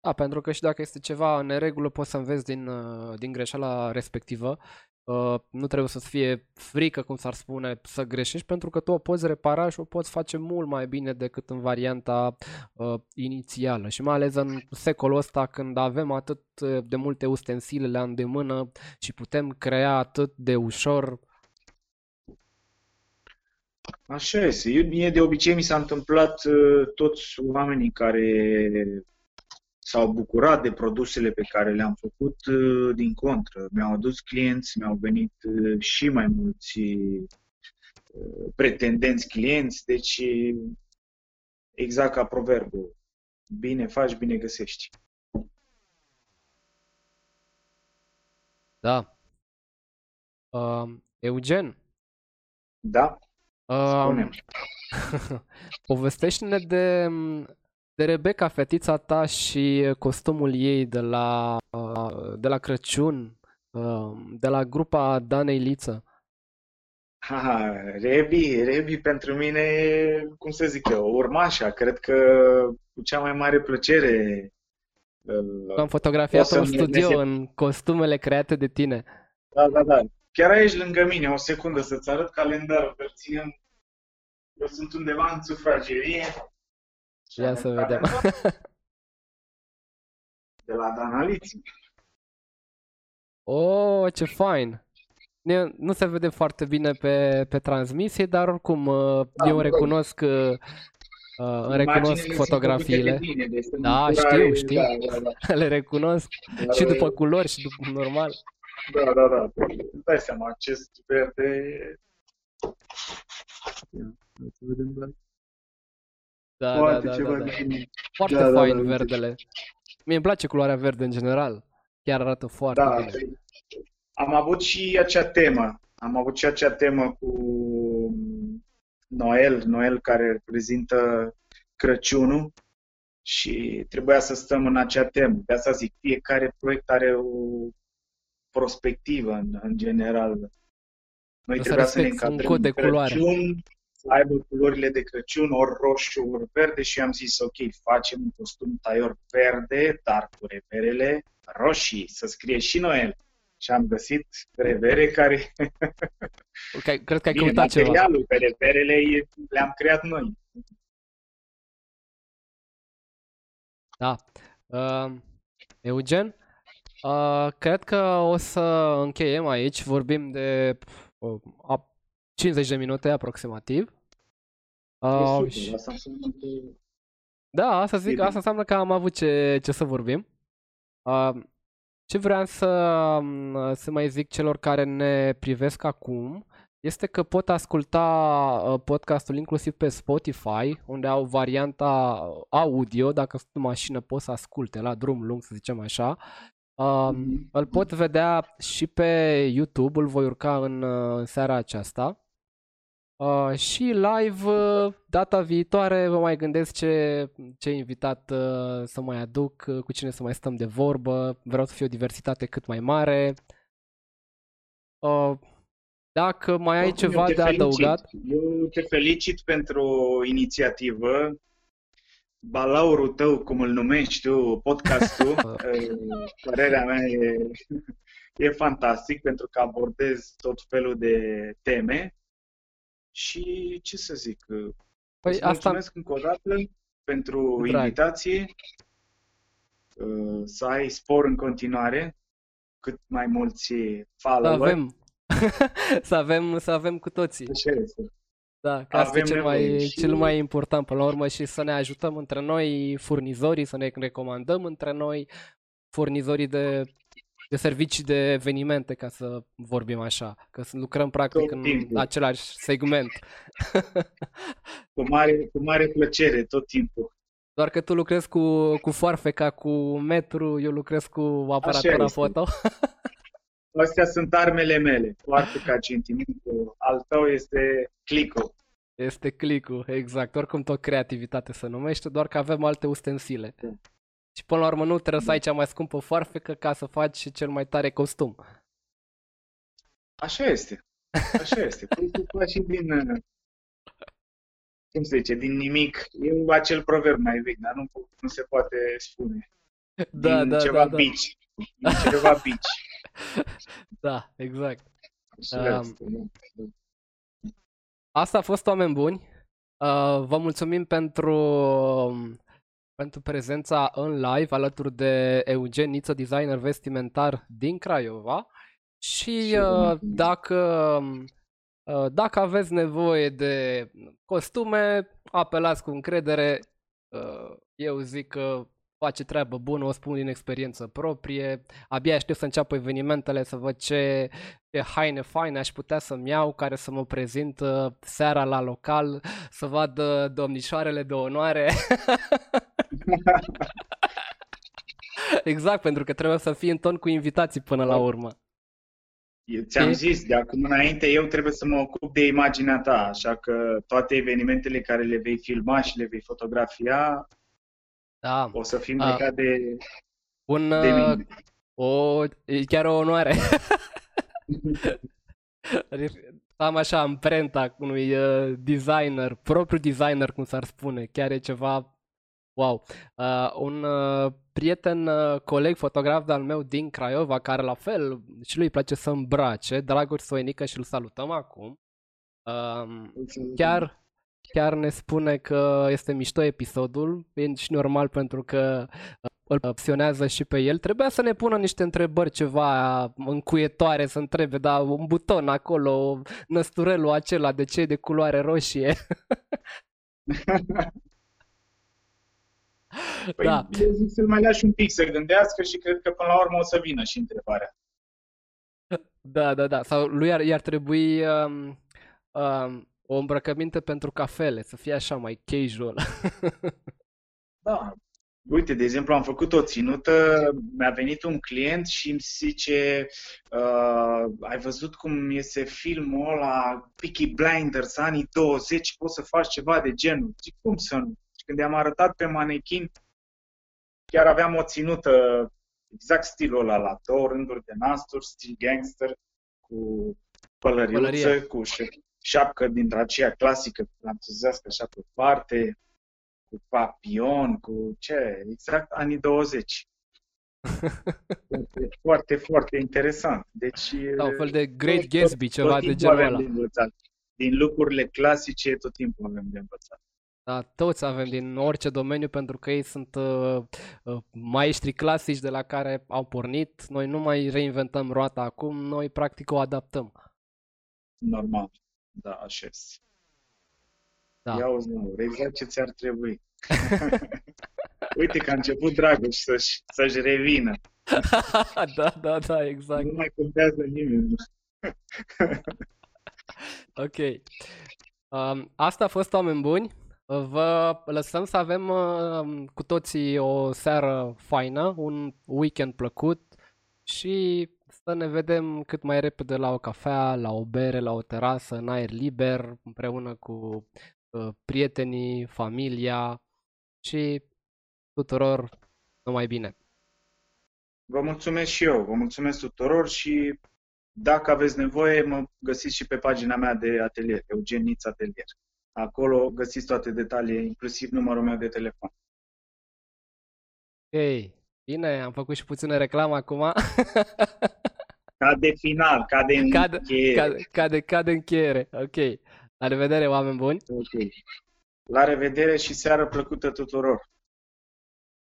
Da, pentru că și dacă este ceva în neregulă, poți să înveți din, uh, din greșeala respectivă. Uh, nu trebuie să-ți fie frică, cum s-ar spune, să greșești, pentru că tu o poți repara și o poți face mult mai bine decât în varianta uh, inițială. Și mai ales în secolul ăsta, când avem atât de multe ustensile la îndemână și putem crea atât de ușor. Așa este. Eu, mie de obicei mi s-a întâmplat uh, toți oamenii care s-au bucurat de produsele pe care le-am făcut, uh, din contră. Mi-au adus clienți, mi-au venit uh, și mai mulți uh, pretendenți clienți, deci exact ca proverbul, bine faci, bine găsești. Da. Uh, Eugen? Da? Uh, povestește-ne de de Rebecca, fetița ta și costumul ei de la, de la Crăciun, de la grupa Danei Liță. Ha, Rebi, Rebi pentru mine, cum să zic eu, urmașa. Cred că cu cea mai mare plăcere uh, Am fotografiat în studio ne... în costumele create de tine. Da, da, da. Chiar aici lângă mine, o secundă să-ți arăt calendarul, că ținem. Eu sunt undeva în sufragerie Ia să vedem. De la Danaliții. Oh, ce fain! Nu se vede foarte bine pe, pe transmisie, dar oricum uh, da, eu recunosc uh, uh, îmi recunosc fotografiile. Bine, deci da, știu, știu. Da, da, da. Le recunosc dar, și după culori și după normal. Da, da, da. Îți dai seama, acest verde... Ia, să vedem, da, Foarte da, da, ceva da, da. Foarte da, fain da, da, verdele. Mie îmi place culoarea verde în general. Chiar arată foarte da, bine. Am avut și acea temă. Am avut și acea temă cu Noel, Noel care reprezintă Crăciunul și trebuia să stăm în acea temă. De asta zic, fiecare proiect are o prospectivă în, în general. Noi o trebuia să, să ne încadrăm de culoare. Crăciun, să aibă culorile de Crăciun, ori roșu, ori verde și am zis, ok, facem un costum taior verde, dar cu reperele roșii, să scrie și Noel. Și am găsit revere care... Okay, cred că ai Bine, căutat ceva. materialul pe reperele le-am creat noi. Da. Uh, Eugen, uh, cred că o să încheiem aici. Vorbim de uh, 50 de minute aproximativ. Uh, și... asta înseamnă că... Da, asta zic, asta înseamnă că am avut ce, ce să vorbim. Uh, ce vreau să, um, să mai zic celor care ne privesc acum este că pot asculta uh, podcastul inclusiv pe Spotify, unde au varianta audio, dacă sunt în mașină pot să asculte la drum lung, să zicem așa. Uh, mm-hmm. Îl pot vedea și pe YouTube, îl voi urca în, uh, în seara aceasta. Uh, și live uh, data viitoare vă mai gândesc ce, ce invitat uh, să mai aduc, uh, cu cine să mai stăm de vorbă. Vreau să fie o diversitate cât mai mare. Uh, dacă mai ai Oricum, ceva de felicit. adăugat. Eu te felicit pentru inițiativă. Balaurul tău, cum îl numești tu, podcastul, uh, părerea mea e, e fantastic pentru că abordez tot felul de teme și ce să zic, păi îți asta... mulțumesc încă o dată pentru Drag. invitație, uh, să ai spor în continuare, cât mai mulți follower. Să avem, să avem, să avem cu toții. Așa este. Da, că asta e cel mai, și... cel mai important până la urmă și să ne ajutăm între noi, furnizorii, să ne recomandăm între noi, furnizorii de de servicii de evenimente, ca să vorbim așa, că lucrăm practic tot în timpul. același segment. cu, mare, cu mare plăcere, tot timpul. Doar că tu lucrezi cu, cu foarfeca, cu metru, eu lucrez cu aparatura foto. Astea sunt armele mele, foarfeca, centimetru, al tău este clicul. Este clicul, exact. Oricum tot creativitate se numește, doar că avem alte ustensile. Da. Și până la urmă nu trebuie să ai cea mai scumpă foarfecă ca să faci cel mai tare costum. Așa este. Așa este. Păi tu faci din, uh, cum se zice, din nimic. E acel proverb mai vechi, dar nu, nu se poate spune. Da, din da, ceva da, da. bici. Din ceva bici. Da, exact. Așa Um, este, da. Asta a fost oameni buni. Uh, vă mulțumim pentru, pentru prezența în live alături de Eugen Niță, designer vestimentar din Craiova. Și Și vă uh, mulțumim. dacă, uh, dacă aveți nevoie de costume, apelați cu încredere. Uh, Eu zic că face treabă bună, o spun din experiență proprie. Abia aștept să înceapă evenimentele, să văd ce, ce haine faine aș putea să-mi iau, care să mă prezint uh, seara la local, să vadă domnișoarele de onoare. Exact, pentru că trebuie să fii în ton cu invitații până la urmă. Eu ți-am Și- zis, de acum înainte eu trebuie să mă ocup de imaginea ta, așa că toate evenimentele care le vei filma și le vei fotografia Da, o să fim A. legat de, un, de uh, mine. o, e chiar o onoare. Am așa amprenta unui uh, designer, propriu designer, cum s-ar spune. Chiar e ceva wow. Uh, un uh, prieten, uh, coleg, fotograf de-al meu din Craiova, care la fel și lui îi place să îmbrace, Dragoș Soinică și îl salutăm acum. Um, chiar, chiar ne spune că este mișto episodul, e și normal pentru că uh, îl pasionează și pe el. Trebuia să ne pună niște întrebări ceva încuietoare, să întrebe, da, un buton acolo, năsturelul acela, de ce e de culoare roșie? Păi, Da. eu zic să-l mai lași un pic să gândească și cred că până la urmă o să vină și întrebarea. Da, da, da. Sau lui ar, i-ar trebui um, um, o îmbrăcăminte pentru cafele, să fie așa mai casual. Da. Uite, de exemplu, am făcut o ținută, mi-a venit un client și îmi zice uh, ai văzut cum iese filmul ăla Peaky Blinders, anii 20, poți să faci ceva de genul? Zic, cum să nu? Și când i-am arătat pe manechin, chiar aveam o ținută exact stilul ăla, la două rânduri de nasturi, stil gangster, cu pălăriuță, Pălărie. cu șe- șapcă dintre aceea clasică franțuzească, așa pe parte, cu papion, cu ce, exact anii 20. Foarte, foarte, foarte interesant. Deci, Da, un fel de tot- Great tot- Gatsby, tot ceva de timpul genul avem ăla. de învățat. Din lucrurile clasice, tot timpul avem de învățat. Da, toți avem din orice domeniu pentru că ei sunt uh, uh, maestri clasici de la care au pornit. Noi nu mai reinventăm roata acum, noi practic o adaptăm. Normal. Da, așa este. Da. Ia uzi, mă, exact ce ți-ar trebui. Uite că a început Dragoș să-și, să-și revină. Da, da, da, exact. Nu mai contează nimeni. Ok. Um, asta a fost oameni buni. Vă lăsăm să avem uh, cu toții o seară faină, un weekend plăcut și să ne vedem cât mai repede la o cafea, la o bere, la o terasă, în aer liber, împreună cu uh, prietenii, familia și tuturor numai bine. Vă mulțumesc și eu, vă mulțumesc tuturor și dacă aveți nevoie, mă găsiți și pe pagina mea de atelier, Eugen Niț Atelier. Acolo găsiți toate detalii, inclusiv numărul meu de telefon. Ok, bine, am făcut și puțină reclamă acum. Ca de final, ca de Ca de, încheiere. ca, ca de, ca de încheiere. Ok. La revedere, oameni buni. Ok. La revedere și seară plăcută tuturor!